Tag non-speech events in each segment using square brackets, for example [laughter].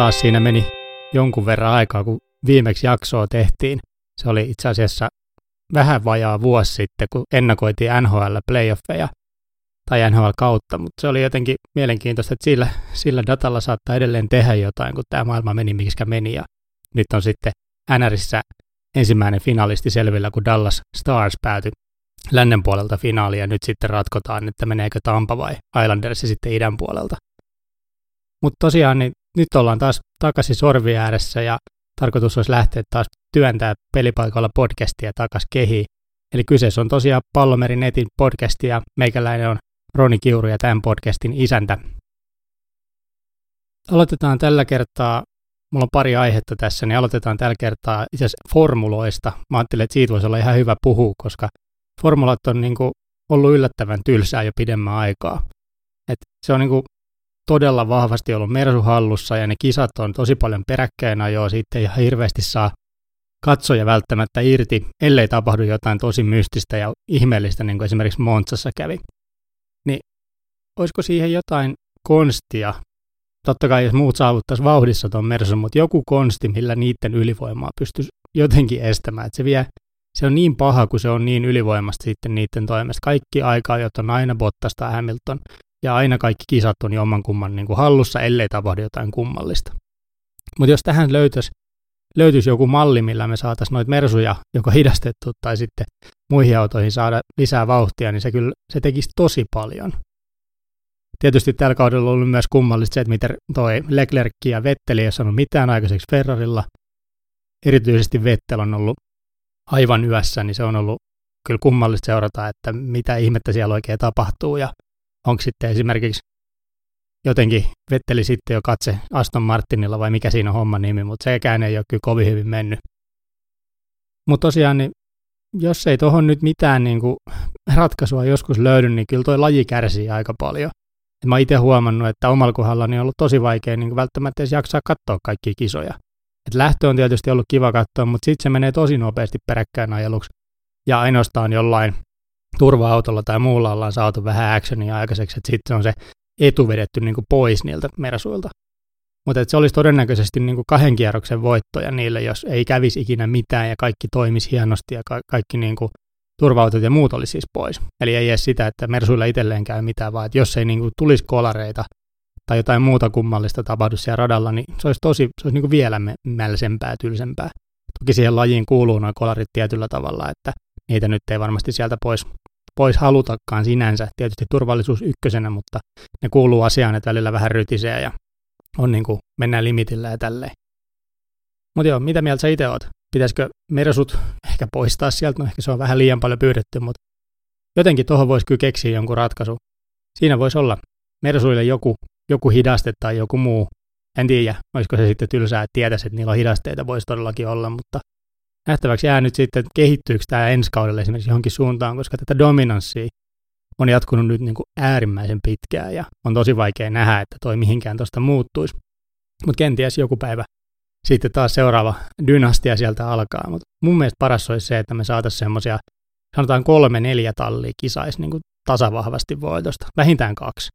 taas siinä meni jonkun verran aikaa, kun viimeksi jaksoa tehtiin. Se oli itse asiassa vähän vajaa vuosi sitten, kun ennakoitiin NHL playoffeja tai NHL kautta, mutta se oli jotenkin mielenkiintoista, että sillä, sillä datalla saattaa edelleen tehdä jotain, kun tämä maailma meni, miksi meni. Ja nyt on sitten NRissä ensimmäinen finalisti selvillä, kun Dallas Stars päätyi lännen puolelta finaaliin ja nyt sitten ratkotaan, että meneekö Tampa vai Islanders sitten idän puolelta. Mutta tosiaan niin nyt ollaan taas takaisin sorvi ääressä ja tarkoitus olisi lähteä taas työntää pelipaikalla podcastia takaisin kehiin. Eli kyseessä on tosiaan Pallomerin netin podcasti ja meikäläinen on Roni Kiuru ja tämän podcastin isäntä. Aloitetaan tällä kertaa, mulla on pari aihetta tässä, niin aloitetaan tällä kertaa itse asiassa formuloista. Mä ajattelin, että siitä voisi olla ihan hyvä puhua, koska formulat on niin kuin ollut yllättävän tylsää jo pidemmän aikaa. Et se on niin kuin todella vahvasti ollut Mersu hallussa ja ne kisat on tosi paljon peräkkäin ajoa, siitä ei ihan hirveästi saa katsoja välttämättä irti, ellei tapahdu jotain tosi mystistä ja ihmeellistä, niin kuin esimerkiksi Montsassa kävi. Niin olisiko siihen jotain konstia? Totta kai jos muut saavuttaisi vauhdissa tuon Mersun, mutta joku konsti, millä niiden ylivoimaa pystyisi jotenkin estämään. Että se, vie, se on niin paha, kun se on niin ylivoimasta sitten niiden toimesta. Kaikki aikaa, jotta on aina Bottasta Hamilton ja aina kaikki kisat on oman kumman niin kuin hallussa, ellei tapahdu jotain kummallista. Mutta jos tähän löytäisi, löytyisi joku malli, millä me saataisiin noita mersuja joko hidastettu tai sitten muihin autoihin saada lisää vauhtia, niin se kyllä se tekisi tosi paljon. Tietysti tällä kaudella on ollut myös kummallista se, että miten toi Leclerc ja Vetteli ei ole saanut mitään aikaiseksi Ferrarilla. Erityisesti Vettel on ollut aivan yössä, niin se on ollut kyllä kummallista seurata, että mitä ihmettä siellä oikein tapahtuu ja onko sitten esimerkiksi jotenkin vetteli sitten jo katse Aston Martinilla vai mikä siinä on homman nimi, mutta sekään ei ole kyllä kovin hyvin mennyt. Mutta tosiaan, niin jos ei tuohon nyt mitään niin kuin ratkaisua joskus löydy, niin kyllä toi laji kärsii aika paljon. Et mä itse huomannut, että omalla kohdalla on ollut tosi vaikea niin välttämättä edes jaksaa katsoa kaikkia kisoja. Et lähtö on tietysti ollut kiva katsoa, mutta sitten se menee tosi nopeasti peräkkäin ajeluksi. Ja ainoastaan jollain turva-autolla tai muulla ollaan saatu vähän actionia aikaiseksi, että sitten on se etu vedetty niin kuin pois niiltä mersuilta. Mutta se olisi todennäköisesti niin kuin kahden kierroksen voittoja niille, jos ei kävisi ikinä mitään ja kaikki toimisi hienosti ja ka- kaikki niin kuin turva-autot ja muut olisi siis pois. Eli ei edes sitä, että mersuilla itselleen käy mitään, vaan että jos ei niin kuin tulisi kolareita tai jotain muuta kummallista tapahdu siellä radalla, niin se olisi tosi, se olisi niin kuin vielä mälsempää, tylsempää. Toki siihen lajiin kuuluu nuo kolarit tietyllä tavalla, että niitä nyt ei varmasti sieltä pois pois halutakaan sinänsä. Tietysti turvallisuus ykkösenä, mutta ne kuuluu asiaan, että välillä vähän rytisee ja on niin kuin, mennään limitillä ja tälleen. Mutta joo, mitä mieltä sä itse oot? Pitäisikö mersut ehkä poistaa sieltä? No ehkä se on vähän liian paljon pyydetty, mutta jotenkin tuohon voisi kyllä keksiä jonkun ratkaisu. Siinä voisi olla mersuille joku, joku hidaste tai joku muu. En tiedä, olisiko se sitten tylsää, että tietäisi, että niillä on hidasteita, voisi todellakin olla, mutta nähtäväksi jää nyt sitten, että kehittyykö tämä ensi kaudella esimerkiksi johonkin suuntaan, koska tätä dominanssia on jatkunut nyt niin kuin äärimmäisen pitkään ja on tosi vaikea nähdä, että toi mihinkään tuosta muuttuisi. Mutta kenties joku päivä sitten taas seuraava dynastia sieltä alkaa. Mutta mun mielestä paras olisi se, että me saataisiin semmoisia, sanotaan kolme, neljä tallia kisaisi niin kuin tasavahvasti voitosta, vähintään kaksi.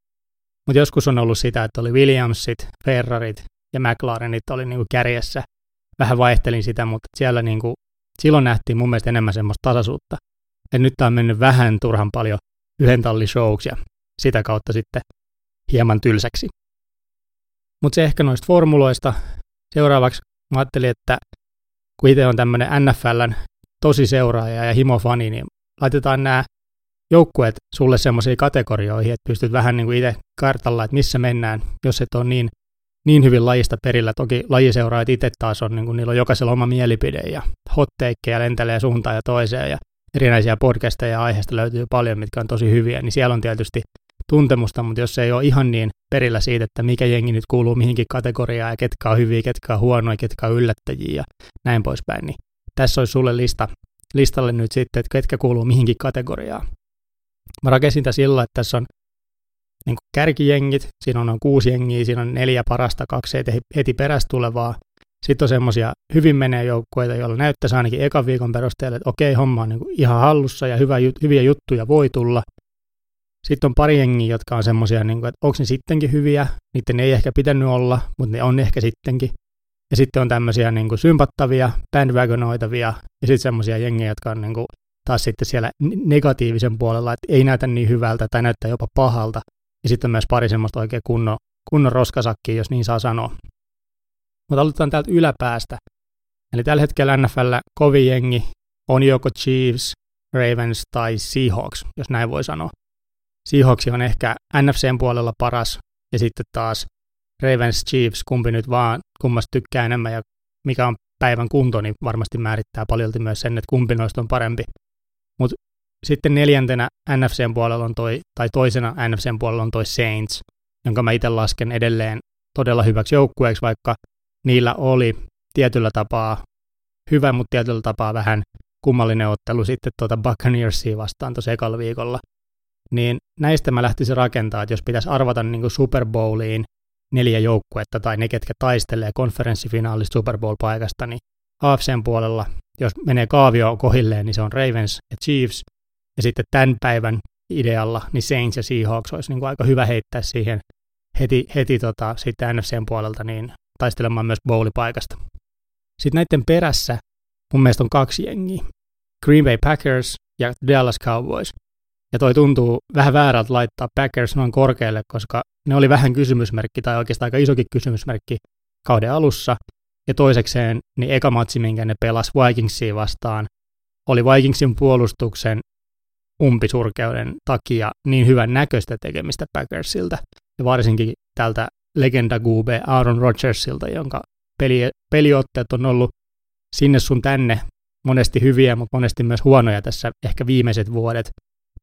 Mutta joskus on ollut sitä, että oli Williamsit, Ferrarit ja McLarenit oli niin kuin kärjessä vähän vaihtelin sitä, mutta siellä niin kuin, silloin nähtiin mun mielestä enemmän semmoista tasaisuutta. Ja nyt tämä on mennyt vähän turhan paljon yhden tallin ja sitä kautta sitten hieman tylsäksi. Mutta se ehkä noista formuloista. Seuraavaksi mä ajattelin, että kun itse on tämmöinen NFLn tosi seuraaja ja himofani, niin laitetaan nämä joukkueet sulle semmoisiin kategorioihin, että pystyt vähän niin kuin itse kartalla, että missä mennään, jos et ole niin niin hyvin lajista perillä. Toki lajiseuraajat itse taas on, niin kuin, niillä on jokaisella oma mielipide ja hotteikkeja lentelee suuntaan ja toiseen ja erinäisiä podcasteja ja aiheesta löytyy paljon, mitkä on tosi hyviä, niin siellä on tietysti tuntemusta, mutta jos ei ole ihan niin perillä siitä, että mikä jengi nyt kuuluu mihinkin kategoriaan ja ketkä on hyviä, ketkä on huonoja, ketkä on yllättäjiä ja näin poispäin, niin tässä olisi sulle lista, listalle nyt sitten, että ketkä kuuluu mihinkin kategoriaan. Mä rakensin tätä sillä, että tässä on niin kuin kärkijengit, siinä on noin kuusi jengiä, siinä on neljä parasta, kaksi heti perästä tulevaa. Sitten on semmoisia hyvin menee joukkueita, joilla näyttäisi ainakin ekan viikon perusteella, että okei, homma on niin kuin ihan hallussa ja hyvä, hyviä juttuja voi tulla. Sitten on pari jengiä, jotka on semmoisia, niin että onko ne sittenkin hyviä, niiden ei ehkä pitänyt olla, mutta ne on ehkä sittenkin. Ja sitten on tämmöisiä niin kuin sympattavia, bandwagonoitavia, ja sitten semmoisia jengiä, jotka on niin kuin, taas sitten siellä negatiivisen puolella, että ei näytä niin hyvältä tai näyttää jopa pahalta. Ja sitten myös pari semmoista oikein kunnon, kunnon roskasakkia, jos niin saa sanoa. Mutta aloitetaan täältä yläpäästä. Eli tällä hetkellä NFL kovin jengi on joko Chiefs, Ravens tai Seahawks, jos näin voi sanoa. Seahawks on ehkä NFCn puolella paras, ja sitten taas Ravens Chiefs, kumpi nyt vaan, kummasta tykkää enemmän ja mikä on päivän kunto, niin varmasti määrittää paljolti myös sen, että kumpi noista on parempi. Mutta sitten neljäntenä NFCn puolella on toi, tai toisena NFCn puolella on toi Saints, jonka mä itse lasken edelleen todella hyväksi joukkueeksi, vaikka niillä oli tietyllä tapaa hyvä, mutta tietyllä tapaa vähän kummallinen ottelu sitten tuota Buccaneersia vastaan tuossa ekalla viikolla. Niin näistä mä lähtisin rakentaa, että jos pitäisi arvata niin kuin Super Bowliin neljä joukkuetta tai ne, ketkä taistelee konferenssifinaalista Super Bowl-paikasta, niin AFCn puolella, jos menee kaavio kohilleen, niin se on Ravens ja Chiefs, ja sitten tämän päivän idealla, niin Saints ja Seahawks olisi niin kuin aika hyvä heittää siihen heti, heti tota, sitten NFCn puolelta niin taistelemaan myös bowlipaikasta. Sitten näiden perässä mun mielestä on kaksi jengiä. Green Bay Packers ja Dallas Cowboys. Ja toi tuntuu vähän väärältä laittaa Packers noin korkealle, koska ne oli vähän kysymysmerkki, tai oikeastaan aika isokin kysymysmerkki kauden alussa. Ja toisekseen, niin eka matsi, minkä ne pelas Vikingsia vastaan, oli Vikingsin puolustuksen umpisurkeuden takia niin hyvän näköistä tekemistä Packersilta, ja varsinkin tältä legenda QB Aaron Rodgersilta, jonka peli, peliotteet on ollut sinne sun tänne monesti hyviä, mutta monesti myös huonoja tässä ehkä viimeiset vuodet,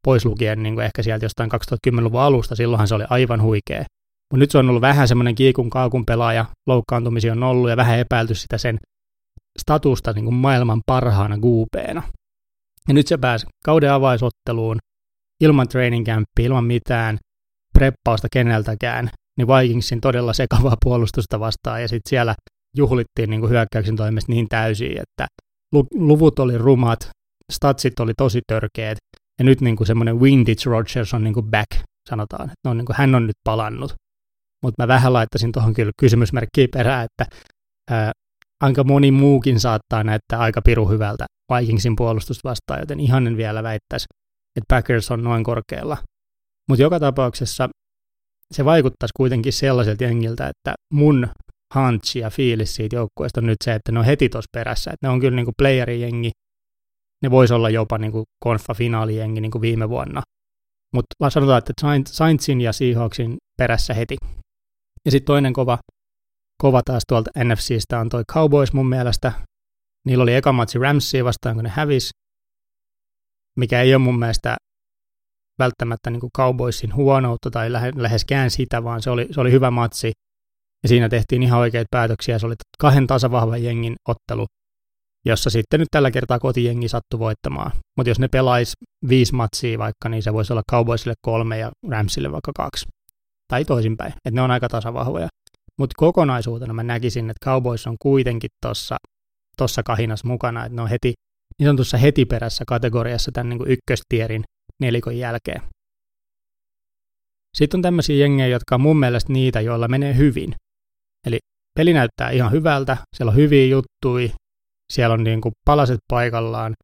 pois lukien niin kuin ehkä sieltä jostain 2010-luvun alusta, silloinhan se oli aivan huikea. Mutta nyt se on ollut vähän semmoinen kiikun kaakun pelaaja, loukkaantumisia on ollut ja vähän epäilty sitä sen statusta niin kuin maailman parhaana guupeena. Ja nyt se pääsi kauden avaisotteluun ilman training campia, ilman mitään preppausta keneltäkään, niin Vikingsin todella sekavaa puolustusta vastaan. Ja sitten siellä juhlittiin niin hyökkäyksen toimesta niin täysin, että luvut oli rumat, statsit oli tosi törkeät ja nyt niin semmoinen vintage Rogers on niin back, sanotaan, että on niin kuin, hän on nyt palannut. Mutta mä vähän laittaisin tuohon kyllä kysymysmerkkiä perään, että ää, aika moni muukin saattaa näyttää aika piru hyvältä Vikingsin puolustusta vastaan, joten ihan en vielä väittäisi, että Packers on noin korkealla. Mutta joka tapauksessa se vaikuttaisi kuitenkin sellaiselta jengiltä, että mun hunch ja fiilis siitä joukkueesta on nyt se, että ne on heti tuossa perässä, että ne on kyllä niin kuin playerijengi, ne voisi olla jopa niin kuin konfa-finaalijengi niin kuin viime vuonna. Mutta sanotaan, että Saintsin ja Seahawksin perässä heti. Ja sitten toinen kova, kova taas tuolta NFCstä on toi Cowboys mun mielestä. Niillä oli eka matsi Ramsia vastaan, kun ne hävis, mikä ei ole mun mielestä välttämättä niin kuin Cowboysin huonoutta tai lähe, läheskään sitä, vaan se oli, se oli hyvä matsi. Ja siinä tehtiin ihan oikeita päätöksiä. Se oli kahden tasavahvan jengin ottelu, jossa sitten nyt tällä kertaa kotijengi sattui voittamaan. Mutta jos ne pelais viisi matsia vaikka, niin se voisi olla Cowboysille kolme ja Ramsille vaikka kaksi. Tai toisinpäin, että ne on aika tasavahvoja. Mutta kokonaisuutena mä näkisin, että Cowboys on kuitenkin tuossa tossa kahinas mukana, että ne on heti, niin sanotussa heti perässä kategoriassa tämän niin kuin ykköstierin nelikon jälkeen. Sitten on tämmöisiä jengejä, jotka on mun mielestä niitä, joilla menee hyvin. Eli peli näyttää ihan hyvältä, siellä on hyviä juttuja, siellä on niin kuin palaset paikallaan,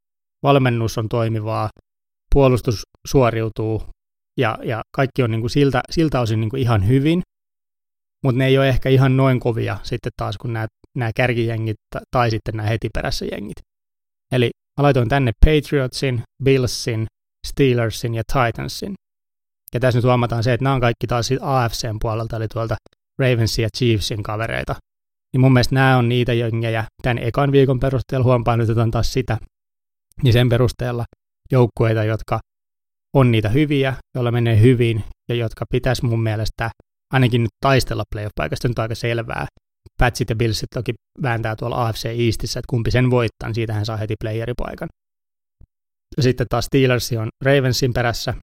valmennus on toimivaa, puolustus suoriutuu ja, ja kaikki on niin kuin siltä, siltä osin niin kuin ihan hyvin, mutta ne ei ole ehkä ihan noin kovia sitten taas kuin nämä, nämä kärkijengit tai sitten nämä heti perässä jengit. Eli mä laitoin tänne Patriotsin, Billsin, Steelersin ja Titansin. Ja tässä nyt huomataan se, että nämä on kaikki taas AFCn puolelta, eli tuolta Ravensin ja Chiefsin kavereita. Niin mun mielestä nämä on niitä jengejä tämän ekan viikon perusteella, huompaan nyt otan taas sitä, niin sen perusteella joukkueita, jotka on niitä hyviä, joilla menee hyvin ja jotka pitäisi mun mielestä ainakin nyt taistella playoff-paikasta, nyt aika selvää. Patsit ja Billsit toki vääntää tuolla AFC Eastissä, että kumpi sen voittaa, niin siitä hän saa heti playeripaikan. Sitten taas Steelers on Ravensin perässä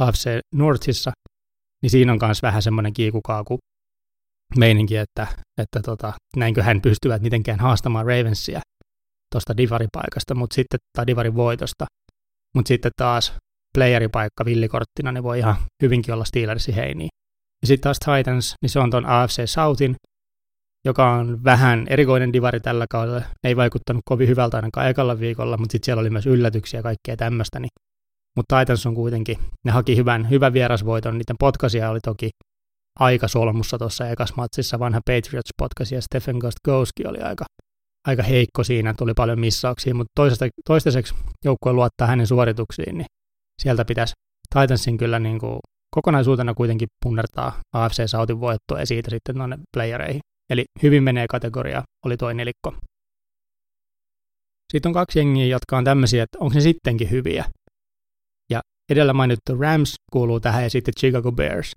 AFC Northissa, niin siinä on myös vähän semmoinen kiikukaaku meininki, että, että tota, näinkö hän pystyvät mitenkään haastamaan Ravensia tuosta divaripaikasta, mutta sitten, tai divarin voitosta. Mutta sitten taas playeripaikka villikorttina, niin voi ihan hyvinkin olla Steelersin heiniä. Ja sitten taas Titans, niin se on tuon AFC Southin, joka on vähän erikoinen divari tällä kaudella. Ne ei vaikuttanut kovin hyvältä ainakaan ekalla viikolla, mutta sitten siellä oli myös yllätyksiä ja kaikkea tämmöistä. Niin. Mutta Titans on kuitenkin, ne haki hyvän, hyvän vierasvoiton, niiden potkasia oli toki aika solmussa tuossa ekas matsissa, vanha Patriots potkasi ja Stephen Gostkowski oli aika, aika heikko siinä, tuli paljon missauksia, mutta toistaiseksi joukkue luottaa hänen suorituksiin, niin sieltä pitäisi Titansin kyllä niin kuin kokonaisuutena kuitenkin punnertaa AFC Southin voittoa ja siitä sitten tuonne playereihin. Eli hyvin menee kategoria, oli toi nelikko. Sitten on kaksi jengiä, jotka on tämmöisiä, että onko ne sittenkin hyviä. Ja edellä mainittu Rams kuuluu tähän ja sitten Chicago Bears.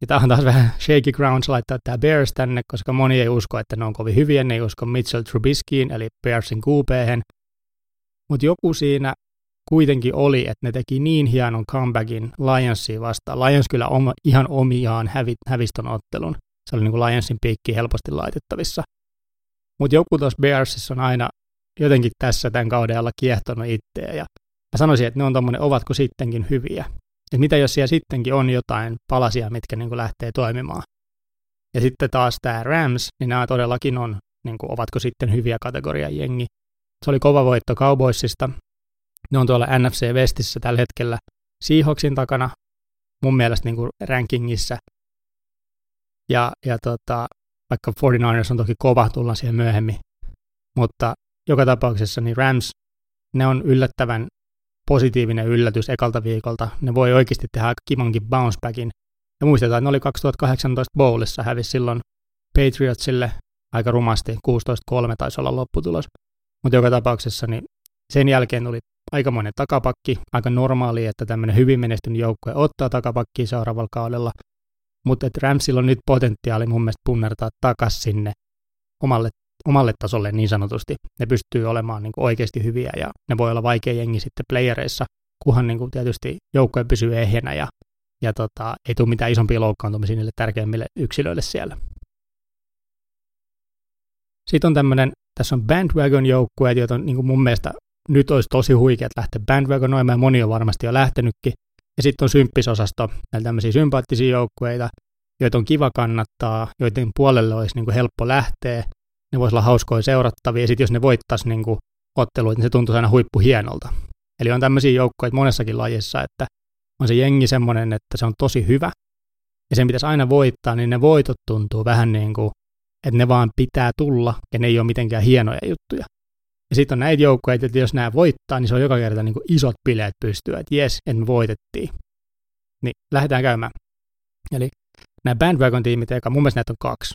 Ja tämä on taas vähän shaky grounds laittaa tämä Bears tänne, koska moni ei usko, että ne on kovin hyviä, ne ei usko Mitchell Trubiskyin, eli Bearsin qp Mutta joku siinä kuitenkin oli, että ne teki niin hienon comebackin Lionsiin vastaan. Lions kyllä oma, ihan omiaan hävi, hävistön ottelun. Se oli niin kuin Lionsin piikki helposti laitettavissa. Mutta joku tuossa Bearsissa on aina jotenkin tässä tämän kauden alla kiehtonut itseä. Ja mä sanoisin, että ne on tommonen, ovatko sittenkin hyviä. Et mitä jos siellä sittenkin on jotain palasia, mitkä niin kuin lähtee toimimaan. Ja sitten taas tämä Rams, niin nämä todellakin on, niin kuin, ovatko sitten hyviä kategoria jengi. Se oli kova voitto Cowboysista, ne on tuolla NFC Westissä tällä hetkellä Seahawksin takana mun mielestä niin kuin. Ja, ja tota, vaikka 49ers on toki kova, tullaan siihen myöhemmin. Mutta joka tapauksessa niin Rams, ne on yllättävän positiivinen yllätys ekalta viikolta. Ne voi oikeasti tehdä aika kimankin bounce backin. Ja muistetaan, että ne oli 2018 Bowlissa, hävisi silloin Patriotsille aika rumasti, 16-3 taisi olla lopputulos. Mutta joka tapauksessa niin sen jälkeen tuli aikamoinen takapakki, aika normaali, että tämmöinen hyvin menestynyt joukkue ottaa takapakkiin seuraavalla kaudella, mutta että Ramsilla on nyt potentiaali mun mielestä punnertaa takaisin sinne omalle, omalle tasolle niin sanotusti. Ne pystyy olemaan niin kuin oikeasti hyviä ja ne voi olla vaikea jengi sitten playereissa, kunhan niin kuin tietysti joukkue pysyy ehjänä ja, ja tota, ei tule mitään isompia loukkaantumisia niille tärkeimmille yksilöille siellä. Sitten on tämmöinen, tässä on bandwagon joukkueet, joita on niin kuin mun mielestä nyt olisi tosi huikeat lähteä bandwagonoimaan, moni on varmasti jo lähtenytkin. Ja sitten on symppisosasto, näitä tämmöisiä sympaattisia joukkueita, joita on kiva kannattaa, joiden puolelle olisi niin kuin helppo lähteä, ne voisi olla hauskoja seurattavia, ja sitten jos ne voittaisi niin kuin otteluita, niin se tuntuisi aina huippuhienolta. Eli on tämmöisiä joukkoja monessakin lajissa, että on se jengi semmoinen, että se on tosi hyvä, ja sen pitäisi aina voittaa, niin ne voitot tuntuu vähän niin kuin, että ne vaan pitää tulla, ja ne ei ole mitenkään hienoja juttuja. Ja sitten on näitä joukkueita, että jos nämä voittaa, niin se on joka kerta niin kuin isot bileet pystyä, että jes, me voitettiin. Niin lähdetään käymään. Eli nämä bandwagon-tiimit, eikä mun mielestä näitä on kaksi.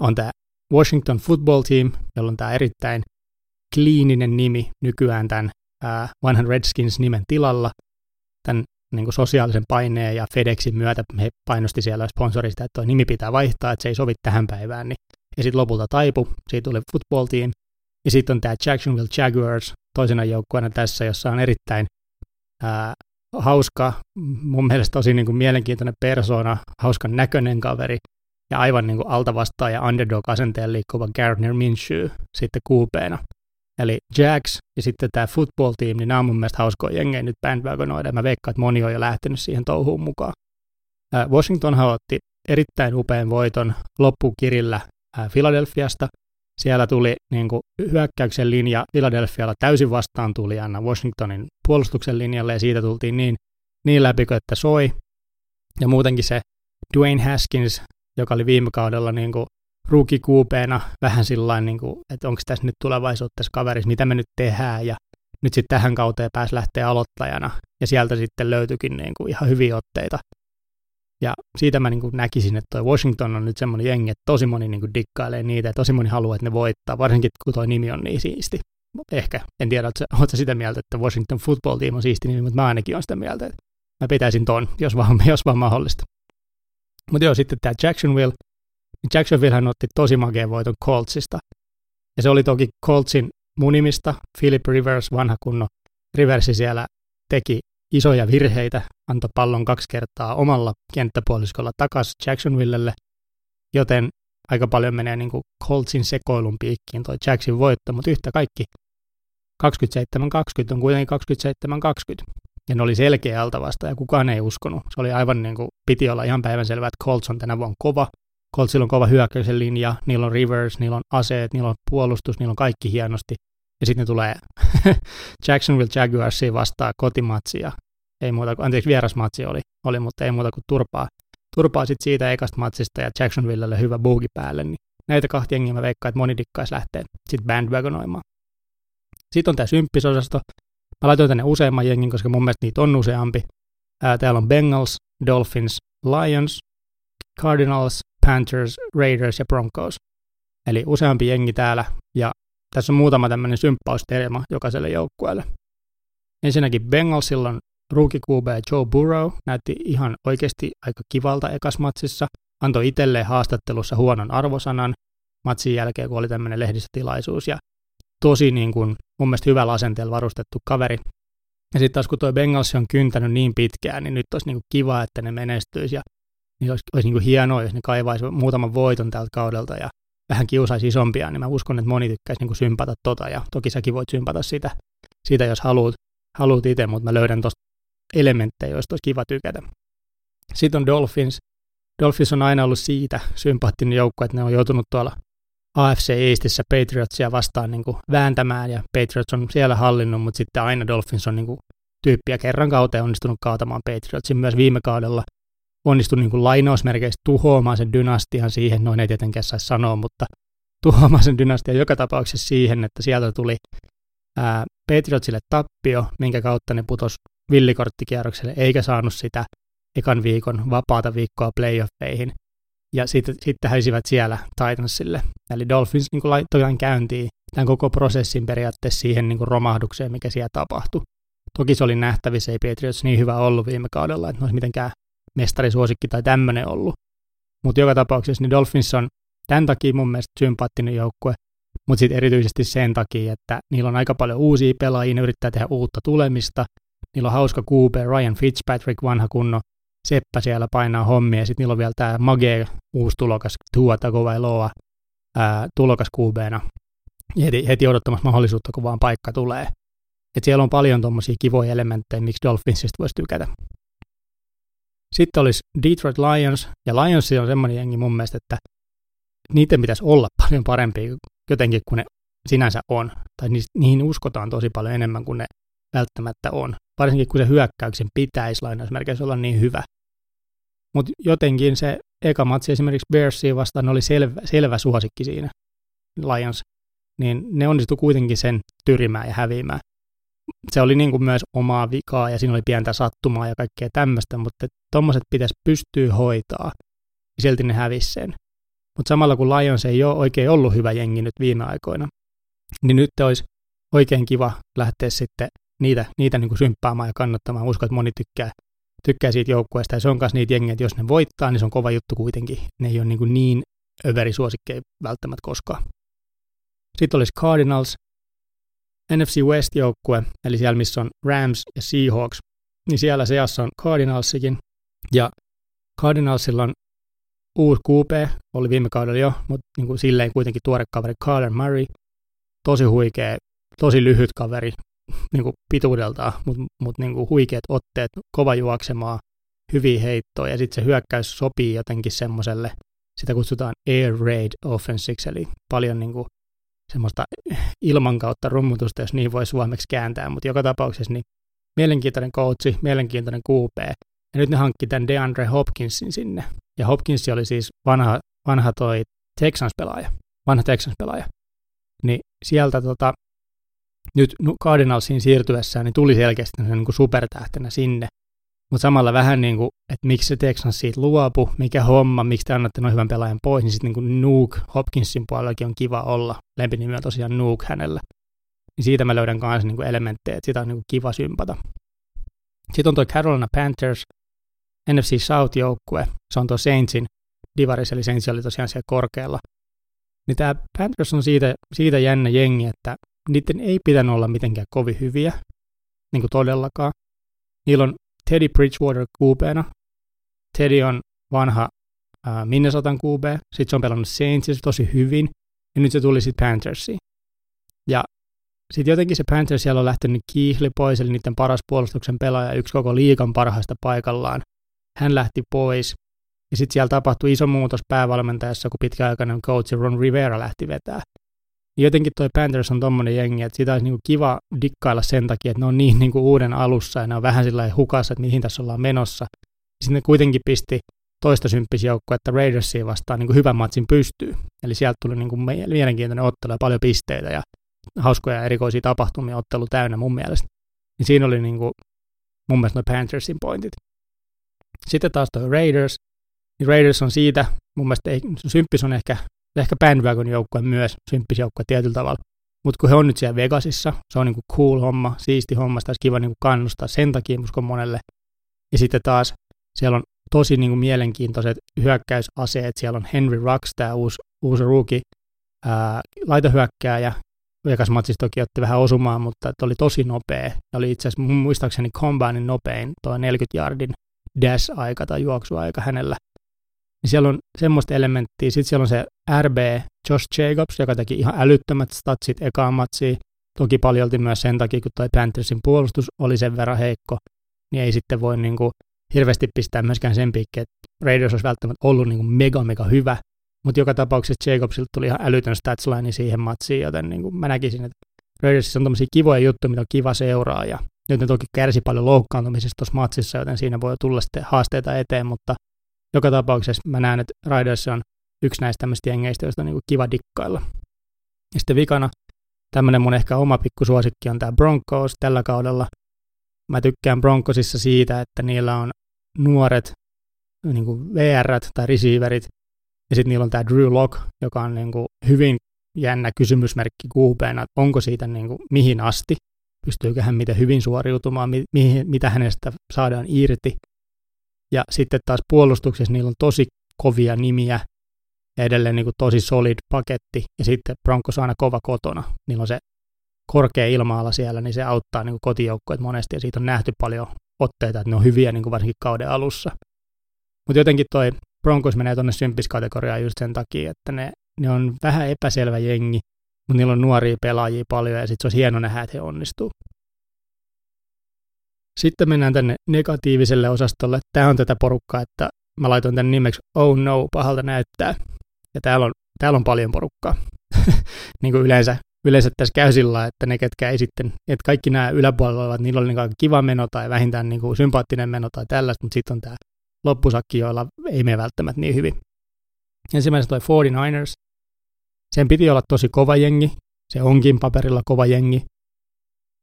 On tämä Washington Football Team, jolla on tämä erittäin kliininen nimi nykyään tämän vanhan Redskins-nimen tilalla. Tämän niin kuin sosiaalisen paineen ja FedExin myötä he painosti siellä sponsorista, että tuo nimi pitää vaihtaa, että se ei sovi tähän päivään. Niin. Ja sitten lopulta taipu, siitä tuli football team, ja sitten on tämä Jacksonville Jaguars toisena joukkueena tässä, jossa on erittäin ää, hauska, mun mielestä tosi niin kuin mielenkiintoinen persona, hauskan näköinen kaveri ja aivan niin kuin altavastaan ja underdog-asenteen liikkuva Gardner Minshew sitten kuupeena. Eli Jags ja sitten tämä football team, niin nämä on mun mielestä hauskoja jengejä nyt bandwagonoida. Mä veikkaan, että moni on jo lähtenyt siihen touhuun mukaan. Washington otti erittäin upean voiton loppukirillä Philadelphiasta – siellä tuli niin kuin, hyökkäyksen linja Philadelphialla täysin vastaan tuli Anna Washingtonin puolustuksen linjalle ja siitä tultiin niin, niin läpi, että soi. Ja muutenkin se Dwayne Haskins, joka oli viime kaudella niin kuin ruukikuupeena vähän sillä niin kuin, että onko tässä nyt tulevaisuutta tässä kaverissa, mitä me nyt tehdään? Ja nyt sitten tähän kauteen pääsi lähteä aloittajana. Ja sieltä sitten löytyikin niin kuin ihan hyviä otteita ja siitä mä niin kuin näkisin, että toi Washington on nyt semmoinen jengi, että tosi moni niin kuin dikkailee niitä ja tosi moni haluaa, että ne voittaa, varsinkin kun toi nimi on niin siisti. Ehkä, en tiedä, oletko sitä mieltä, että Washington Football Team on siisti nimi, mutta mä ainakin olen sitä mieltä, että mä pitäisin ton, jos vaan, [laughs] jos vaan mahdollista. Mutta joo, sitten tämä Jacksonville. Jacksonvillehän otti tosi makeen voiton Coltsista. Ja se oli toki Coltsin munimista. Philip Rivers, vanha kunno Riversi siellä teki isoja virheitä, antoi pallon kaksi kertaa omalla kenttäpuoliskolla takaisin Jacksonvillelle, joten aika paljon menee niin kuin Coltsin sekoilun piikkiin toi Jacksin voitto, mutta yhtä kaikki 27-20 on kuitenkin 27-20. ja ne oli selkeä alta vasta, ja kukaan ei uskonut. Se oli aivan niin kuin, piti olla ihan päivänselvää, että Colts on tänä vuonna kova. Coltsilla on kova hyökkäyksen linja, niillä on rivers, niillä on aseet, niillä on puolustus, niillä on kaikki hienosti. Ja sitten ne tulee [laughs] Jacksonville Jaguarsiin vastaan kotimatsia. Ei muuta kuin, anteeksi, vierasmatsi oli, oli, mutta ei muuta kuin turpaa. Turpaa sitten siitä ekasta matsista ja Jacksonvillelle hyvä boogi päälle. Niin näitä kahta jengiä mä veikkaan, että moni dikkaisi lähteä sitten bandwagonoimaan. Sitten on tämä symppisosasto. Mä laitoin tänne useamman jengin, koska mun mielestä niitä on useampi. Ää, täällä on Bengals, Dolphins, Lions, Cardinals, Panthers, Raiders ja Broncos. Eli useampi jengi täällä, ja tässä on muutama tämmöinen symppausteema jokaiselle joukkueelle. Ensinnäkin Bengalsilla on rookie QB Joe Burrow näytti ihan oikeasti aika kivalta ekasmatsissa, antoi itselleen haastattelussa huonon arvosanan matsin jälkeen, kun oli tämmöinen lehdistötilaisuus, ja tosi niin kuin, mun mielestä hyvällä asenteella varustettu kaveri. Ja sitten taas kun tuo Bengals on kyntänyt niin pitkään, niin nyt olisi niin kuin kiva, että ne menestyisi ja niin olisi, olisi niin kuin hienoa, jos ne kaivaisi muutaman voiton tältä kaudelta ja vähän kiusaisi isompia, niin mä uskon, että moni tykkäisi niin kuin sympata tota ja toki säkin voit sympata sitä, siitä, jos haluat, haluat itse, mutta mä löydän tuosta elementtejä, joista olisi kiva tykätä. Sitten on Dolphins. Dolphins on aina ollut siitä sympaattinen joukko, että ne on joutunut tuolla AFC Eastissä Patriotsia vastaan niin kuin vääntämään, ja Patriots on siellä hallinnut, mutta sitten aina Dolphins on niin kuin tyyppiä kerran kauteen onnistunut kaatamaan Patriotsin myös viime kaudella. Onnistunut niin kuin lainausmerkeistä tuhoamaan sen dynastian siihen, noin ei tietenkään saisi sanoa, mutta tuhoamaan sen dynastian joka tapauksessa siihen, että sieltä tuli ää, Patriotsille tappio, minkä kautta ne putos villikorttikierrokselle, eikä saanut sitä ekan viikon vapaata viikkoa playoffeihin – ja sitten sit häisivät siellä Titansille. Eli Dolphins niin laittoi tämän käyntiin tämän koko prosessin periaatteessa siihen niin romahdukseen, mikä siellä tapahtui. Toki se oli nähtävissä, ei Patriots niin hyvä ollut viime kaudella, että ne olisi mitenkään mestarisuosikki tai tämmöinen ollut. Mutta joka tapauksessa niin Dolphins on tämän takia mun mielestä sympaattinen joukkue, mutta sitten erityisesti sen takia, että niillä on aika paljon uusia pelaajia, ne yrittää tehdä uutta tulemista, niillä on hauska QB, Ryan Fitzpatrick, vanha kunno, Seppä siellä painaa hommia, ja sitten niillä on vielä tämä Mage, uusi tulokas, Tua Tagovailoa, ää, tulokas QBna, heti, heti odottamassa mahdollisuutta, kun vaan paikka tulee. Et siellä on paljon tuommoisia kivoja elementtejä, miksi Dolphinsista voisi tykätä. Sitten olisi Detroit Lions, ja Lions on semmoinen jengi mun mielestä, että niiden pitäisi olla paljon parempi jotenkin kuin ne sinänsä on, tai niihin uskotaan tosi paljon enemmän kuin ne välttämättä on, varsinkin kun se hyökkäyksen pitäisi lainausmerkeissä olla niin hyvä. Mutta jotenkin se eka matsi esimerkiksi Bearsia vastaan oli selvä, selvä suosikki siinä, Lions, niin ne onnistui kuitenkin sen tyrimään ja häviämään. Se oli niin kuin myös omaa vikaa ja siinä oli pientä sattumaa ja kaikkea tämmöistä, mutta tuommoiset pitäisi pystyä hoitaa ja silti ne hävisi sen. Mutta samalla kun Lions ei ole oikein ollut hyvä jengi nyt viime aikoina, niin nyt olisi oikein kiva lähteä sitten niitä, niitä niin kuin symppaamaan ja kannattamaan. Uskon, että moni tykkää tykkää siitä joukkueesta ja se on myös niitä jengiä, että jos ne voittaa, niin se on kova juttu kuitenkin. Ne ei ole niin, kuin niin överisuosikkeja välttämättä koskaan. Sitten olisi Cardinals, NFC West-joukkue, eli siellä missä on Rams ja Seahawks, niin siellä seassa on Cardinalsikin, ja Cardinalsilla on uusi QP, oli viime kaudella jo, mutta niin kuin silleen kuitenkin tuore kaveri Carter Murray, tosi huikea, tosi lyhyt kaveri, niin kuin pituudeltaan, mutta mut niin kuin huikeat otteet, kova juoksemaa, hyviä heittoja ja sitten se hyökkäys sopii jotenkin semmoiselle, sitä kutsutaan air raid offensiksi, eli paljon niin kuin semmoista ilman kautta rummutusta, jos niin voi suomeksi kääntää, mutta joka tapauksessa niin mielenkiintoinen coachi, mielenkiintoinen QP, ja nyt ne hankki tämän DeAndre Hopkinsin sinne, ja Hopkins oli siis vanha, vanha toi Texans-pelaaja, vanha Texans-pelaaja, niin sieltä tota, nyt Cardinalsiin siirtyessään niin tuli selkeästi niin kuin supertähtenä sinne. Mutta samalla vähän niin kuin, että miksi se Texans siitä luopu, mikä homma, miksi te annatte noin hyvän pelaajan pois, niin sitten niin Nuke Hopkinsin puolellakin on kiva olla. Lempinimi on tosiaan Nuke hänellä. Niin siitä mä löydän myös niin elementtejä, että sitä on niin kuin kiva sympata. Sitten on tuo Carolina Panthers, NFC South-joukkue. Se on tuo Saintsin divaris, eli Saints oli tosiaan siellä korkealla. Niin tämä Panthers on siitä, siitä jännä jengi, että niiden ei pitänyt olla mitenkään kovin hyviä, niin kuin todellakaan. Niillä on Teddy Bridgewater QBna. Teddy on vanha äh, Minnesotan QB, sitten se on pelannut Saintsissa tosi hyvin, ja nyt se tuli sitten Panthersiin. Ja sitten jotenkin se Panthers siellä on lähtenyt kiihli pois, eli niiden paras puolustuksen pelaaja, yksi koko liikan parhaista paikallaan. Hän lähti pois, ja sitten siellä tapahtui iso muutos päävalmentajassa, kun pitkäaikainen coach Ron Rivera lähti vetää. Jotenkin toi Panthers on tommonen jengi, että sitä olisi niinku kiva dikkailla sen takia, että ne on niin niinku uuden alussa ja ne on vähän sillä hukassa, että mihin tässä ollaan menossa. Sitten ne kuitenkin pisti toista symppisjoukkoa, että Raidersia vastaan niin hyvän matsin pystyy. Eli sieltä tuli niin kuin mielenkiintoinen ottelu ja paljon pisteitä ja hauskoja ja erikoisia tapahtumia ottelu täynnä mun mielestä. Niin siinä oli niin kuin, mun mielestä noin Panthersin pointit. Sitten taas toi Raiders. Niin Raiders on siitä, mun mielestä ei, Symppis on ehkä, ehkä bandwagon joukkue myös, Symppis joukkue tietyllä tavalla. Mutta kun he on nyt siellä Vegasissa, se on niinku cool homma, siisti homma, sitä olisi kiva niinku kannustaa sen takia, uskon monelle. Ja sitten taas siellä on tosi niin kuin mielenkiintoiset hyökkäysaseet. Siellä on Henry Rux, tämä uusi, uusi rookie, ää, laitohyökkääjä. Vegas matsissa toki otti vähän osumaan, mutta oli tosi nopea. Ja oli itse asiassa muistaakseni Combinein nopein, tuo 40 yardin dash-aika tai juoksuaika hänellä. Ja siellä on semmoista elementtiä. Sitten siellä on se RB Josh Jacobs, joka teki ihan älyttömät statsit ekaan matsiin. Toki paljolti myös sen takia, kun toi Panthersin puolustus oli sen verran heikko, niin ei sitten voi niin kuin hirveästi pistää myöskään sen piikki, että Raiders olisi välttämättä ollut niin kuin mega mega hyvä, mutta joka tapauksessa Jacobsilta tuli ihan älytön statsline siihen matsiin, joten niin kuin mä näkisin, että Raidersissa on tämmöisiä kivoja juttuja, mitä on kiva seuraa, ja nyt ne toki kärsi paljon loukkaantumisesta tuossa matsissa, joten siinä voi tulla sitten haasteita eteen, mutta joka tapauksessa mä näen, että Raiders on yksi näistä tämmöistä jengeistä, joista on niin kiva dikkailla. Ja sitten vikana tämmöinen mun ehkä oma pikkusuosikki on tämä Broncos tällä kaudella. Mä tykkään Broncosissa siitä, että niillä on nuoret niin kuin VR tai receiverit, ja sitten niillä on tämä Drew Lock, joka on niin kuin hyvin jännä kysymysmerkki QBnä, että onko siitä niin kuin, mihin asti, pystyykö hän miten hyvin suoriutumaan, mi- mihin, mitä hänestä saadaan irti. Ja sitten taas puolustuksessa niillä on tosi kovia nimiä ja edelleen niin kuin tosi solid paketti. Ja sitten Broncos on aina kova kotona. Niillä on se korkea ilmaala siellä, niin se auttaa niin kotijoukkoja monesti ja siitä on nähty paljon otteita, että ne on hyviä niin kuin varsinkin kauden alussa. Mutta jotenkin toi Broncos menee tuonne symppiskategoriaan just sen takia, että ne, ne on vähän epäselvä jengi, mutta niillä on nuoria pelaajia paljon ja sitten se olisi hieno nähdä, että he onnistuu. Sitten mennään tänne negatiiviselle osastolle. Tämä on tätä porukkaa, että mä laitoin tänne nimeksi Oh no, pahalta näyttää. Ja täällä on, täällä on paljon porukkaa. [laughs] niin kuin yleensä yleensä tässä käy sillä että ne, ketkä ei sitten, että kaikki nämä yläpuolella olevat, niillä on niin kiva meno tai vähintään niin kuin sympaattinen meno tai tällaista, mutta sitten on tämä loppusakki, joilla ei mene välttämättä niin hyvin. Ensimmäisenä toi 49ers. Sen piti olla tosi kova jengi, se onkin paperilla kova jengi,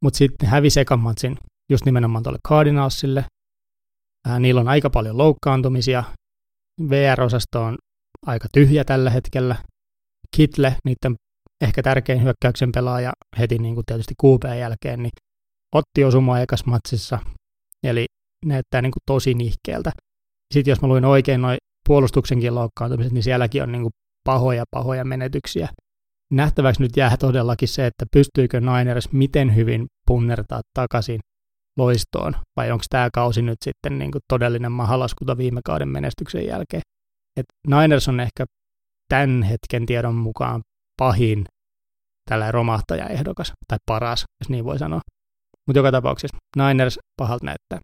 mutta sitten hävisi ekan matsin just nimenomaan tuolle Cardinalsille. Ää, niillä on aika paljon loukkaantumisia, VR-osasto on aika tyhjä tällä hetkellä. Kitle, niiden ehkä tärkein hyökkäyksen pelaaja heti niin kuin tietysti QP jälkeen, niin otti osumaa ekas matsissa, eli näyttää niin kuin tosi nihkeeltä. Sitten jos mä luin oikein noin puolustuksenkin loukkaantumiset, niin sielläkin on niin kuin pahoja pahoja menetyksiä. Nähtäväksi nyt jää todellakin se, että pystyykö Niners miten hyvin punnertaa takaisin loistoon, vai onko tämä kausi nyt sitten niin kuin todellinen mahalaskuta viime kauden menestyksen jälkeen. Et Niners on ehkä tämän hetken tiedon mukaan pahin tällä romahtajaehdokas, tai paras, jos niin voi sanoa. Mutta joka tapauksessa Niners pahalta näyttää.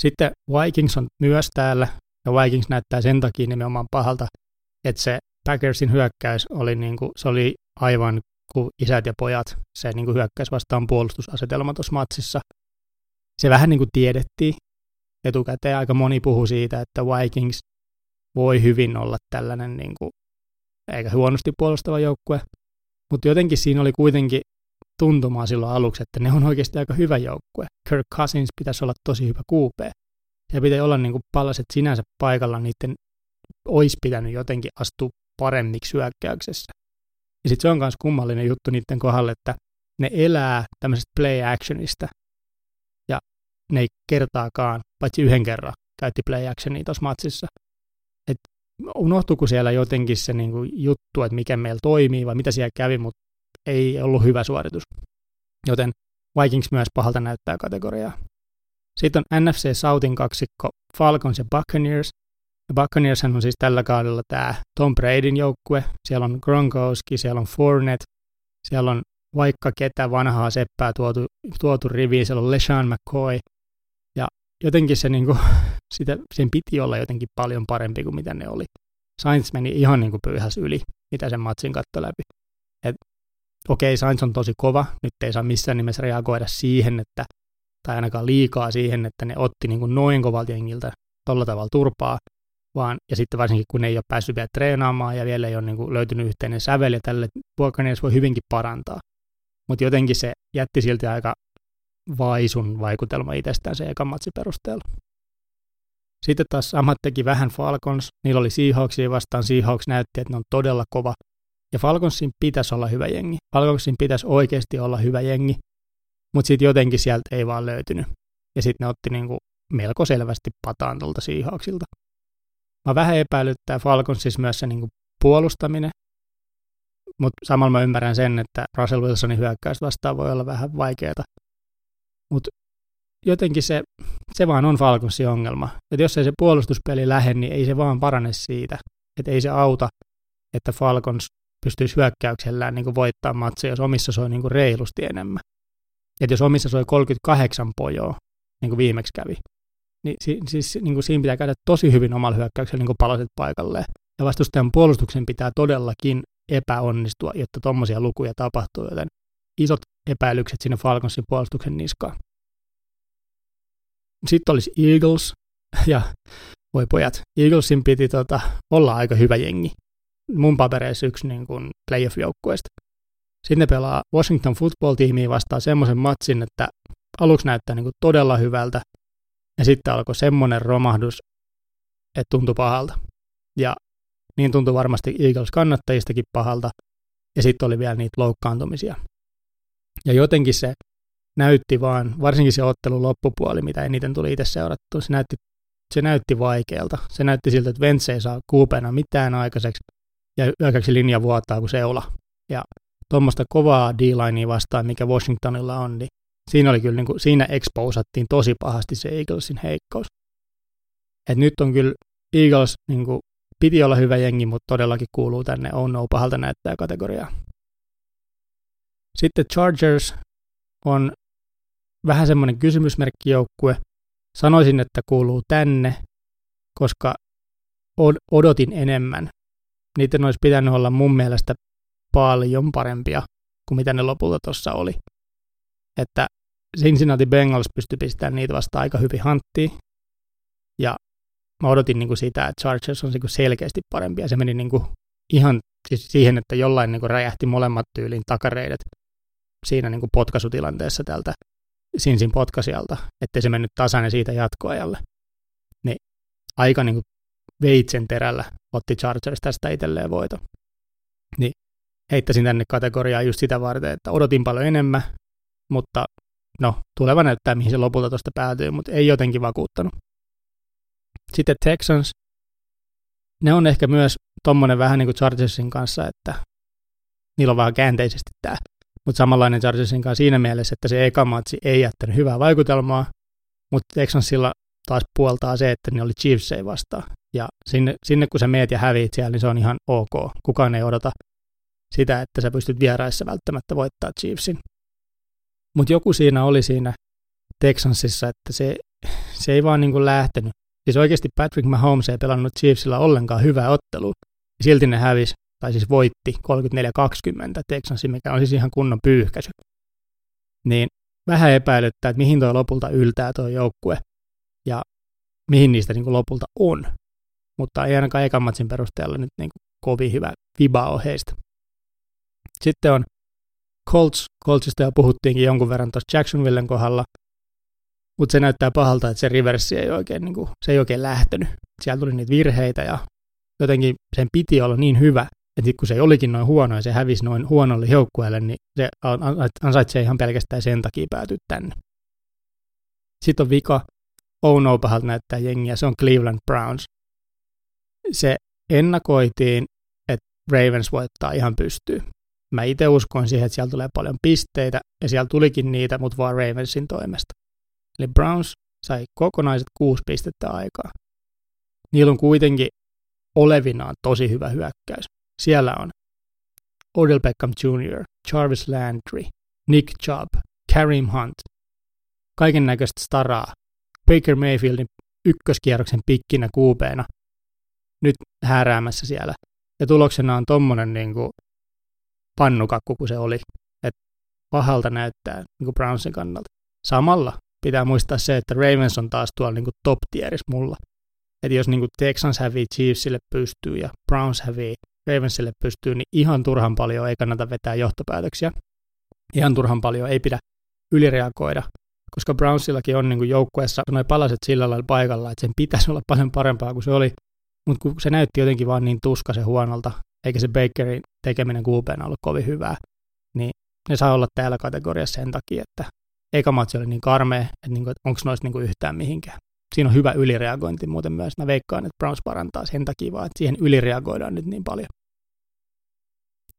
Sitten Vikings on myös täällä, ja Vikings näyttää sen takia nimenomaan pahalta, että se Packersin hyökkäys oli, niin kuin, se oli aivan kuin isät ja pojat, se niin kuin hyökkäys vastaan puolustusasetelma tuossa matsissa. Se vähän niin kuin tiedettiin etukäteen, aika moni puhui siitä, että Vikings voi hyvin olla tällainen niin kuin eikä huonosti puolustava joukkue, mutta jotenkin siinä oli kuitenkin tuntumaa silloin aluksi, että ne on oikeasti aika hyvä joukkue. Kirk Cousins pitäisi olla tosi hyvä QP. Ja pitäisi olla niin kuin palaset sinänsä paikalla, niiden olisi pitänyt jotenkin astua paremmiksi hyökkäyksessä. Ja sitten se on myös kummallinen juttu niiden kohdalle, että ne elää tämmöisestä play actionista. Ja ne ei kertaakaan, paitsi yhden kerran, käytti play actionia tuossa matsissa. Et unohtuuko siellä jotenkin se niin kuin juttu, että mikä meillä toimii vai mitä siellä kävi, mutta ei ollut hyvä suoritus. Joten Vikings myös pahalta näyttää kategoriaa. Sitten on NFC Southin kaksikko Falcons ja Buccaneers. Buccaneers on siis tällä kaudella tämä Tom Bradyn joukkue. Siellä on Gronkowski, siellä on Fournette, siellä on vaikka ketä vanhaa seppää tuotu, tuotu riviin, siellä on LeSean McCoy, ja jotenkin se, niin kuin, [laughs] sitä, sen piti olla jotenkin paljon parempi kuin mitä ne oli. Sainz meni ihan niin pyyhäs yli, mitä sen matsin katto läpi. Et, okei, Sainz on tosi kova, nyt ei saa missään nimessä reagoida siihen, että, tai ainakaan liikaa siihen, että ne otti niin kuin noin kovalta jengiltä tolla tavalla turpaa, vaan, ja sitten varsinkin kun ei ole päässyt vielä treenaamaan ja vielä ei ole niin kuin löytynyt yhteinen sävel ja tälle Buccaneers voi hyvinkin parantaa. Mutta jotenkin se jätti silti aika vaisun vaikutelma itsestään se ekan matsi perusteella. Sitten taas samat teki vähän Falcons, niillä oli Seahawksia vastaan, Seahawks näytti, että ne on todella kova. Ja Falconsin pitäisi olla hyvä jengi. Falconsin pitäisi oikeasti olla hyvä jengi, mutta sitten jotenkin sieltä ei vaan löytynyt. Ja sitten ne otti niinku melko selvästi pataan tuolta Seahawksilta. Mä vähän epäilyttää Falconsissa myös se niinku puolustaminen, mutta samalla mä ymmärrän sen, että Russell Wilsonin hyökkäys vastaan voi olla vähän vaikeaa. Mutta jotenkin se, se vaan on Falconsin ongelma. Että jos ei se puolustuspeli lähde, niin ei se vaan parane siitä. Että ei se auta, että Falcons pystyisi hyökkäyksellään niin voittaa matseja, jos omissa soi niin reilusti enemmän. Että jos omissa soi 38 pojoa, niin kuin viimeksi kävi, niin, si, siis, niin kuin siinä pitää käydä tosi hyvin omalla hyökkäyksellä niin palaset paikalleen. Ja vastustajan puolustuksen pitää todellakin epäonnistua, jotta tuommoisia lukuja tapahtuu, joten isot epäilykset sinne Falconsin puolustuksen niskaan. Sitten olisi Eagles, [laughs] ja voi pojat, Eaglesin piti tota, olla aika hyvä jengi. Mun papereissa yksi niin kuin playoff-joukkueesta. Sitten ne pelaa Washington football-tiimiä vastaan semmoisen matsin, että aluksi näyttää niin kuin todella hyvältä, ja sitten alkoi semmoinen romahdus, että tuntui pahalta. Ja niin tuntui varmasti Eagles kannattajistakin pahalta, ja sitten oli vielä niitä loukkaantumisia. Ja jotenkin se näytti vaan, varsinkin se ottelun loppupuoli, mitä eniten tuli itse seurattua, se näytti, se näytti vaikealta. Se näytti siltä, että Vence ei saa kuupeena mitään aikaiseksi, ja hyökkäyksi linja vuotaa kuin seula. Ja tuommoista kovaa d vastaan, mikä Washingtonilla on, niin siinä oli kyllä, niin kuin, siinä exposattiin tosi pahasti se Eaglesin heikkous. Et nyt on kyllä Eagles niin kuin, piti olla hyvä jengi, mutta todellakin kuuluu tänne on no pahalta näyttää kategoriaa. Sitten Chargers on vähän semmoinen kysymysmerkkijoukkue. Sanoisin, että kuuluu tänne, koska odotin enemmän. Niiden olisi pitänyt olla mun mielestä paljon parempia kuin mitä ne lopulta tuossa oli. Että Cincinnati Bengals pystyi pistämään niitä vasta aika hyvin hanttiin. Ja mä odotin niin kuin sitä, että Chargers on niin selkeästi parempi. Ja se meni niin kuin ihan siis siihen, että jollain niin kuin räjähti molemmat tyyliin takareidet siinä niin kuin potkaisutilanteessa tältä Sinsin potkasijalta, ettei se mennyt tasainen siitä jatkoajalle. Niin aika niin kuin veitsen terällä otti Chargers tästä itselleen voito. Niin heittäisin tänne kategoriaa just sitä varten, että odotin paljon enemmän, mutta no, tuleva näyttää, mihin se lopulta tuosta päätyy, mutta ei jotenkin vakuuttanut. Sitten Texans, ne on ehkä myös tommonen vähän niin kuin Chargersin kanssa, että niillä on vähän käänteisesti tämä mutta samanlainen Chargersin kanssa siinä mielessä, että se eka matsi ei jättänyt hyvää vaikutelmaa, mutta Texansilla taas puoltaa se, että ne oli Chiefs ei vastaan. Ja sinne, sinne kun sä meet ja häviit siellä, niin se on ihan ok. Kukaan ei odota sitä, että sä pystyt vieraissa välttämättä voittaa Chiefsin. Mutta joku siinä oli siinä Texansissa, että se, se ei vaan niin kuin lähtenyt. Siis oikeasti Patrick Mahomes ei pelannut Chiefsillä ollenkaan hyvää ottelua. Silti ne hävisi tai siis voitti 34-20 Texansin, mikä on siis ihan kunnon pyyhkäisy. Niin vähän epäilyttää, että mihin tuo lopulta yltää tuo joukkue ja mihin niistä niin kuin lopulta on. Mutta ei ainakaan ekan matsin perusteella nyt niin kuin kovin hyvä viba heistä. Sitten on Colts. Coltsista jo puhuttiinkin jonkun verran tuossa Jacksonvillen kohdalla, mutta se näyttää pahalta, että se reversi ei oikein, niin kuin, se ei oikein lähtenyt. Siellä tuli niitä virheitä ja jotenkin sen piti olla niin hyvä, että kun se olikin noin huono ja se hävisi noin huonolle joukkueelle, niin se ansaitsee ihan pelkästään sen takia päätyä tänne. Sitten on vika, oh no, pahalta näyttää jengiä, se on Cleveland Browns. Se ennakoitiin, että Ravens voittaa ihan pystyy. Mä itse uskoin siihen, että siellä tulee paljon pisteitä, ja siellä tulikin niitä, mutta vaan Ravensin toimesta. Eli Browns sai kokonaiset kuusi pistettä aikaa. Niillä on kuitenkin olevinaan tosi hyvä hyökkäys. Siellä on Odell Beckham Jr., Jarvis Landry, Nick Chubb, Kareem Hunt, kaiken näköistä staraa, Baker Mayfieldin ykköskierroksen pikkinä kuupeena, nyt hääräämässä siellä. Ja tuloksena on tommonen niin kuin pannukakku kuin se oli. Että pahalta näyttää niin kuin Brownsin kannalta. Samalla pitää muistaa se, että Ravens on taas tuolla niin kuin top tieris mulla. Että jos niin kuin Texans hävii Chiefsille pystyy ja Browns hävii Ravensille pystyy, niin ihan turhan paljon ei kannata vetää johtopäätöksiä. Ihan turhan paljon ei pidä ylireagoida, koska Brownsillakin on niin kuin joukkueessa noin palaset sillä lailla paikalla, että sen pitäisi olla paljon parempaa kuin se oli, mutta kun se näytti jotenkin vaan niin tuskaisen huonolta, eikä se Bakerin tekeminen kuupeena ollut kovin hyvää, niin ne saa olla täällä kategoriassa sen takia, että eka matsi oli niin karmea, että niin onko noista niin yhtään mihinkään. Siinä on hyvä ylireagointi muuten myös. Mä veikkaan, että Browns parantaa sen takia vaan, että siihen ylireagoidaan nyt niin paljon.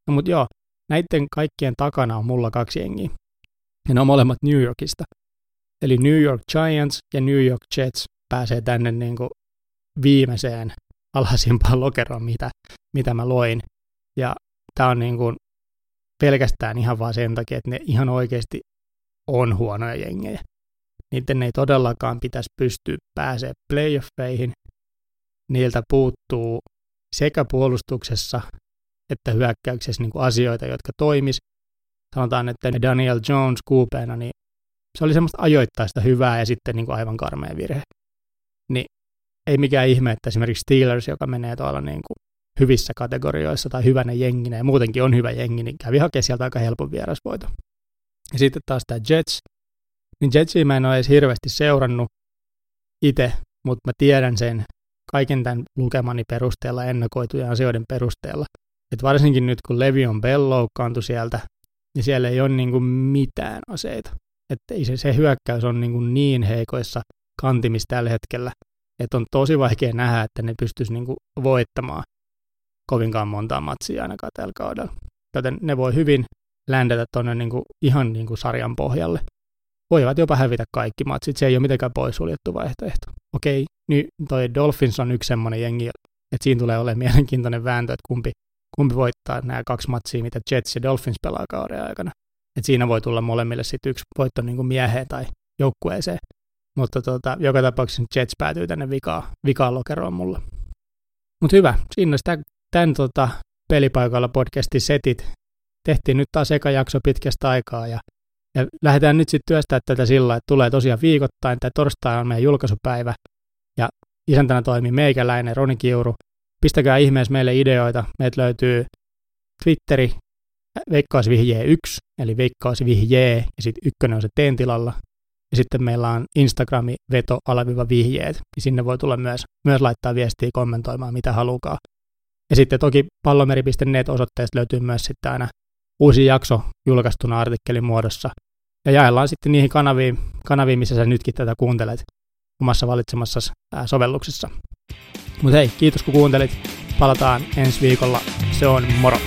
No mutta joo, näiden kaikkien takana on mulla kaksi jengiä. Ja ne on molemmat New Yorkista. Eli New York Giants ja New York Jets pääsee tänne niin kuin viimeiseen alhaisimpaan [laughs] lokeroon, mitä, mitä mä loin. Ja tämä on niin kuin pelkästään ihan vaan sen takia, että ne ihan oikeasti on huonoja jengejä. Niiden ei todellakaan pitäisi pystyä pääsee playoffeihin. Niiltä puuttuu sekä puolustuksessa että hyökkäyksessä niin kuin asioita, jotka toimis. Sanotaan, että Daniel Jones kuupeena, niin se oli semmoista ajoittaista hyvää ja sitten niin kuin aivan karmea virhe. Niin ei mikään ihme, että esimerkiksi Steelers, joka menee tuolla niin kuin hyvissä kategorioissa tai hyvänä jenginä ja muutenkin on hyvä jengi, niin kävi hakemaan sieltä aika helpon vierasvoito. Ja sitten taas tämä Jets, niin Jetsia mä en ole edes hirveästi seurannut itse, mutta mä tiedän sen kaiken tämän lukemani perusteella, ennakoitujen asioiden perusteella. Että varsinkin nyt kun Levi on Bell loukkaantui sieltä, niin siellä ei ole niin kuin mitään aseita. Että se, se hyökkäys on niin, kuin niin heikoissa kantimissa tällä hetkellä, että on tosi vaikea nähdä, että ne pystyisi niin kuin voittamaan kovinkaan montaa matsia ainakaan tällä kaudella. Joten ne voi hyvin ländätä tuonne niin ihan niin kuin sarjan pohjalle. Voivat jopa hävitä kaikki matsit, se ei ole mitenkään poissuljettu vaihtoehto. Okei, nyt toi Dolphins on yksi semmoinen jengi, että siinä tulee olemaan mielenkiintoinen vääntö, että kumpi, kumpi voittaa nämä kaksi matsia, mitä Jets ja Dolphins pelaa kauden aikana. Et siinä voi tulla molemmille sitten yksi voitto niin kuin mieheen tai joukkueeseen. Mutta tota, joka tapauksessa Jets päätyy tänne vikaan, vikaan lokeroon mulla. Mutta hyvä, siinä olisi tämän, tota, pelipaikalla podcastin setit. Tehtiin nyt taas eka jakso pitkästä aikaa ja, ja lähdetään nyt sitten työstää tätä sillä, että tulee tosiaan viikoittain. Tämä torstai on meidän julkaisupäivä ja isäntänä toimii meikäläinen Roni Kiuru. Pistäkää ihmeessä meille ideoita. Meitä löytyy Twitteri, veikkausvihjee 1, eli veikkausvihjee, ja sitten ykkönen on se teen tilalla. Ja sitten meillä on Instagrami veto alaviva vihjeet, ja sinne voi tulla myös, myös laittaa viestiä kommentoimaan, mitä halukaa. Ja sitten toki pallomeri.net osoitteesta löytyy myös sitten aina uusi jakso julkaistuna artikkelin muodossa. Ja jaellaan sitten niihin kanaviin, kanaviin missä sä nytkin tätä kuuntelet omassa valitsemassasi sovelluksessa. Mutta hei, kiitos kun kuuntelit. Palataan ensi viikolla. Se on moro!